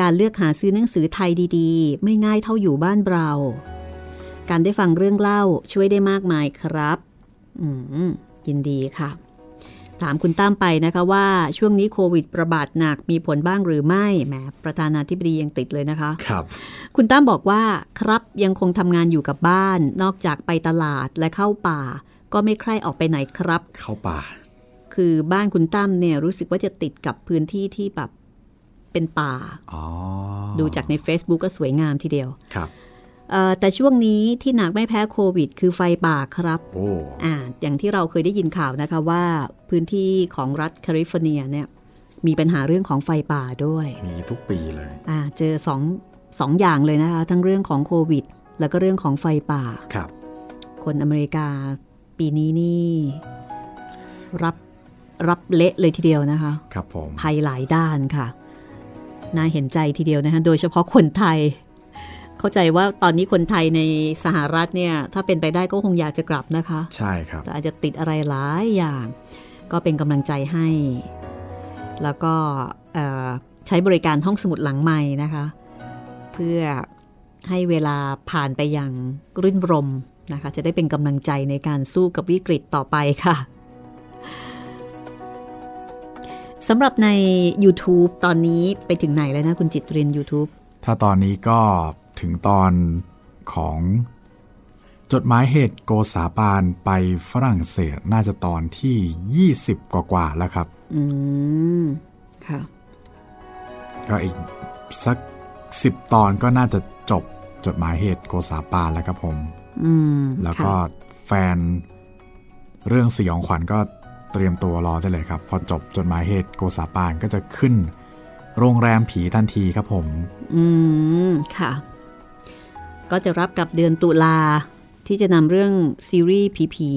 การเลือกหาซื้อหนังสือไทยดีๆ ไม่ง่ายเท่าอยู่บ้านเรา การได้ฟังเรื่องเล่าช่วยได้มากมายครับอืมยินดีค่ะ ถามคุณตั้มไปนะคะว่าช่วงนี้โควิดระบาดหนักมีผลบ้างหรือไม่แหมประธานาธิบดียังติดเลยนะคะ ครับ คุณตั้มบอกว่าครับยังคงทำงานอยู่กับบ้าน นอกจากไปตลาดและเข้าป่า ก็ไม่ใคร่ออกไปไหนครับ เข้าป่า คือบ้านคุณตั้มเนี่ยรู้สึกว่าจะติดกับพื้นที่ที่แบบเป็นป่าอ๋อดูจากใน Facebook ก็สวยงามทีเดียว ครับเอ่อแต่ช่วงนี้ที่หนักไม่แพ้โควิด คือไฟป่าครับโอ้อ่าอย่างที่เราเคยได้ยินข่าวนะคะว่าพื้นที่ของรัฐแคลิฟอร์เนียเนี่ยมีปัญหาเรื่องของไฟป่าด้วย มีทุกปีเลยอ่าเจอสองสองอย่างเลยนะคะ ทั้งเรื่องของโควิด แล้วก็เรื่องของไฟป่าครับ คนอเมริกา ปีนี้นี่ รับรับเละเลยทีเดียวนะคะ ครับผมภัยหลายด้านค่ะ น่าเห็นใจทีเดียวนะคะ โดยเฉพาะคนไทย เข้าใจว่าตอนนี้คนไทยในสหรัฐเนี่ย ถ้าเป็นไปได้ก็คงอยากจะกลับนะคะ ใช่ครับ แต่อาจจะติดอะไรหลายอย่าง ก็เป็นกำลังใจให้ แล้วก็เอ่อใช้บริการห้องสมุดหลังใหม่นะคะ เพื่อให้เวลาผ่านไปอย่างรื่นรม นะคะ จะได้เป็นกำลังใจในการสู้กับวิกฤตต่อไปค่ะสำหรับใน YouTube ตอนนี้ไปถึงไหนแล้วนะคุณจิตเรียน YouTube ถ้าตอนนี้ก็ถึงตอนของจดหมายเหตุโกษาปานไปฝรั่งเศสน่าจะตอนที่ 20 กว่าๆแล้วครับ อืม ค่ะ ก็อีกสักสิบตอนก็น่าจะจบจดหมายเหตุโกษาปานแล้วครับผมอืม แล้วก็ค่ะแฟนเรื่องสยองขวัญก็เตรียมตัวรอได้เลยครับ พอจบจดหมายเหตุโกษาปานก็จะขึ้น โรงแรมผีทันทีครับผม อืม ค่ะ ก็จะรับกับเดือนตุลาที่จะนำเรื่องซีรีส์ผี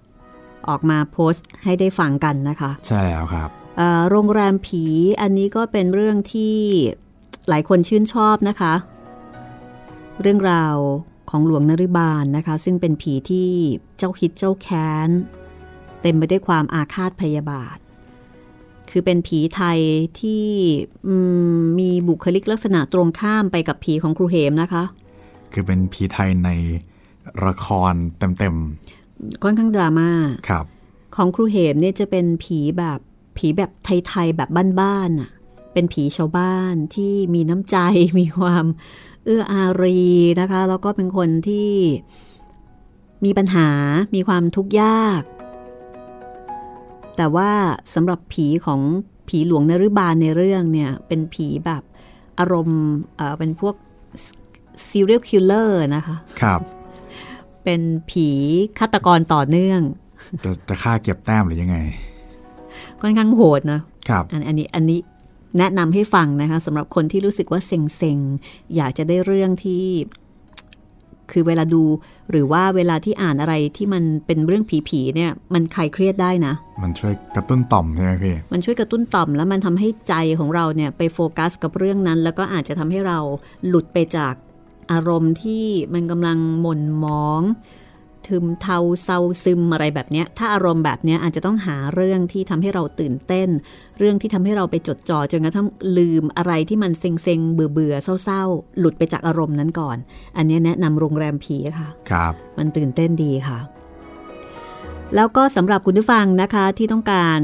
ๆออกมาโพสต์ให้ได้ฟังกันนะคะ ใช่แล้วครับเอ่อโรงแรมผีอันนี้ก็เป็นเรื่องที่หลายคนชื่นชอบนะคะ เรื่องราว ของหลวงนริบาลนะคะ ซึ่งเป็นผีที่เจ้าคิดเจ้าแค้น เต็มไปด้วยความอาฆาตพยาบาท คือเป็นผีไทยที่อืมมีบุคลิกลักษณะตรงข้ามไปกับผีของครูเหมนะคะ คือเป็นผีไทยในละครเต็มค่อนข้างดราม่าๆครับ ของครูเหมเนี่ยจะเป็นผีแบบผีแบบไทยๆแบบบ้านๆน่ะเป็นผีชาวบ้านที่มีน้ำใจมีความ เอื้ออารีนะคะ แล้วก็เป็นคนที่มีปัญหา มีความทุกข์ยาก แต่ว่าสำหรับผีของผีหลวงนฤบาลในเรื่องเนี่ย เป็นผีแบบอารมณ์เอ่อเป็นพวก serial killer นะคะ ครับ เป็นผีฆาตกรต่อเนื่อง จะจะฆ่าเก็บแต้มหรือยังไง ค่อนข้างโหดนะ ครับ อันอันนี้อันนี้ แนะนำให้ฟังนะคะสำหรับคนที่รู้สึกว่าเซ็งๆ อยากจะได้เรื่องที่คือเวลาดูหรือว่าเวลาที่อ่านอะไรที่มันเป็นเรื่องผีๆเนี่ย มันคลายเครียดได้นะ มันช่วยกระตุ้นต่อมใช่ไหมพี่มันช่วยกระตุ้นต่อม แล้วมันทำให้ใจของเราเนี่ยไปโฟกัสกับเรื่องนั้น แล้วก็อาจจะทำให้เราหลุดไปจากอารมณ์ที่มันกำลังหม่นหมอง ทึมเทาเศร้าซึมอะไรแบบเนี้ยถ้าอารมณ์แบบเนี้ยอาจจะต้องหาเรื่องที่ทำให้เราตื่นเต้น เรื่องที่ทำให้เราไปจดจ่อจนกระทั่งลืมอะไรที่มันเซ็งเซ็งๆเบื่อเบื่อๆเศร้าๆ หลุดไปจากอารมณ์นั้นก่อน อันเนี้ยแนะนำโรงแรมผีค่ะครับ มันตื่นเต้นดีค่ะ แล้วก็สำหรับคุณผู้ฟังนะคะที่ต้องการ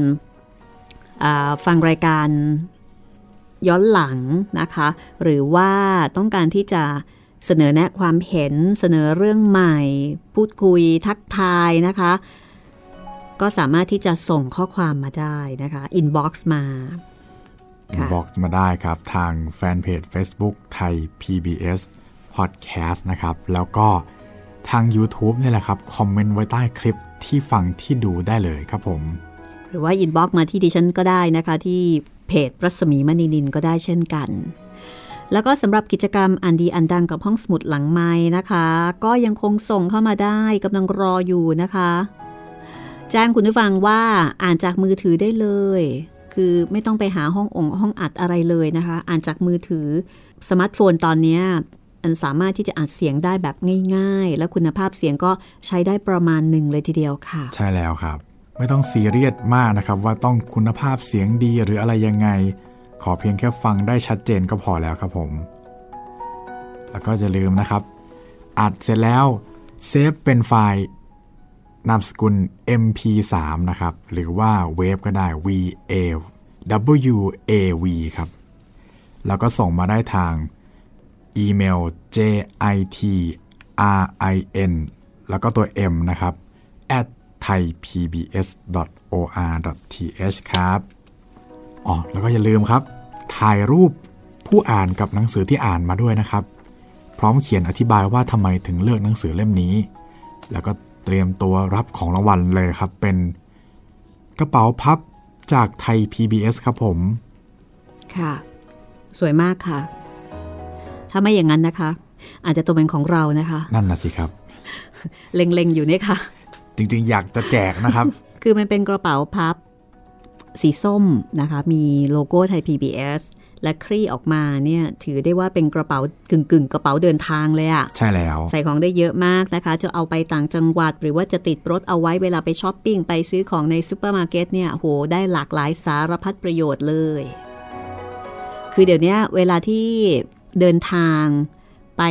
อ่าฟังรายการย้อนหลังนะคะ หรือว่าต้องการที่จะ เสนอแนะความเห็นเสนอเรื่องใหม่ พูดคุยทักทายนะคะ ก็สามารถที่จะส่งข้อความมาได้นะคะ inbox มาค่ะบอกมาได้ครับ ทาง fanpage Facebook Thai PBS Podcast นะครับ แล้วก็ทาง YouTube นี่แหละครับ comment ไว้ใต้คลิปที่ฟังที่ดูได้เลยครับผม หรือว่า inbox มาที่ดิฉันก็ได้นะคะ ที่เพจรัศมีมณีนิลก็ได้เช่นกัน แล้วก็สำหรับกิจกรรมอันดีอันดังกับห้องสมุดหลังไมค์นะคะ ก็ยังคงส่งเข้ามาได้กำลังรออยู่นะคะแจ้งคุณผู้ฟังว่าอ่านจากมือถือได้เลย คือไม่ต้องไปหาห้ององค์ห้องอัดอะไรเลยนะคะ อ่านจากมือถือสมาร์ทโฟนตอนนี้อันสามารถที่จะอัดเสียงได้แบบง่าย ๆ และคุณภาพเสียงก็ใช้ได้ประมาณหนึ่งเลยทีเดียวค่ะ ใช่แล้วครับ ไม่ต้องซีเรียสมากนะครับ ว่าต้องคุณภาพเสียงดีหรืออะไรยังไง ขอเพียงแค่ฟังได้ชัดเจนก็พอแล้วครับผม แล้วก็จะลืมนะครับ อัดเสร็จแล้วเซฟเป็นไฟล์นามสกุล mp3 นะครับ หรือว่าเวฟก็ได้ va wav ครับ แล้วก็ส่งมาได้ทางอีเมล jitrin แล้วก็ตัว m นะครับ at thaipbs.or.th ครับ อ๋อ แล้วก็อย่าลืมครับ ถ่ายรูปผู้อ่านกับหนังสือที่อ่านมาด้วยนะครับ พร้อมเขียนอธิบายว่าทำไมถึงเลือกหนังสือเล่มนี้ แล้วก็เตรียมตัวรับของรางวัลเลยครับ เป็นกระเป๋าพับจากไทย PBS ครับผม ค่ะ สวยมากค่ะ ถ้าไม่อย่างนั้นนะคะ อาจจะตัวเป็นของเรานะคะ นั่นนะสิครับ เล็งๆอยู่เนี่ยค่ะ จริงๆ อยากจะแจกนะครับ คือมันเป็นกระเป๋าพับ สีส้มนะคะ มีโลโก้ไทย PBS และคลี่ออกมาเนี่ยถือได้ว่าเป็นกระเป๋ากึ่งกึ่งๆกระเป๋าเดินทางเลยอะใช่แล้ว ใส่ของได้เยอะมากนะคะ จะเอาไปต่างจังหวัด หรือว่าจะติดรถเอาไว้เวลาไปช้อปปิ้ง ไปซื้อของในซูเปอร์มาร์เก็ตเนี่ยโหได้หลากหลายสารพัดประโยชน์เลย คือเดี๋ยวนี้เวลาที่เดินทางไป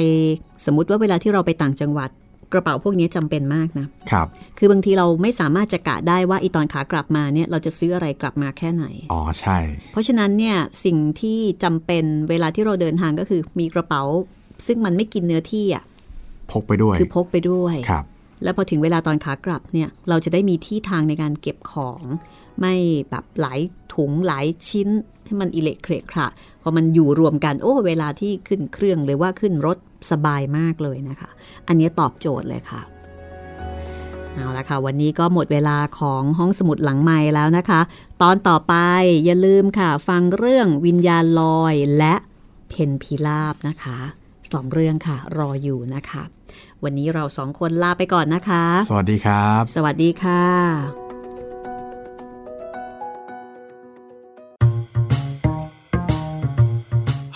สมมุติว่าเวลาที่เราไปต่างจังหวัด กระเป๋าพวกนี้จำเป็นมากนะครับ คือบางทีเราไม่สามารถจะกะได้ว่าอีตอนขากลับมาเนี่ยเราจะซื้ออะไรกลับมาแค่ไหน อ๋อใช่ เพราะฉะนั้นเนี่ยสิ่งที่จำเป็นเวลาที่เราเดินทางก็คือมีกระเป๋า ซึ่งมันไม่กินเนื้อที่อะพกไปด้วย คือพกไปด้วยครับแล้วพอถึงเวลาตอนขากลับเนี่ยเราจะได้มีที่ทางในการเก็บของ ไม่แบบหลายถุงหลายชิ้น ให้มันอิเล็กเครกคระพอมันอยู่รวมกันโอ้เวลาที่ขึ้นเครื่องหรือว่าขึ้นรถสบายมากเลยนะคะ อันนี้ตอบโจทย์เลยค่ะเอาละค่ะ วันนี้ก็หมดเวลาของห้องสมุดหลังไม้แล้วนะคะ ตอนต่อไปอย่าลืมค่ะ ฟังเรื่องวิญญาณลอยและเพนพิลาบนะคะสองเรื่องค่ะ รออยู่นะคะ วันนี้เราสองคนลาไปก่อนนะคะ สวัสดีครับ สวัสดีค่ะ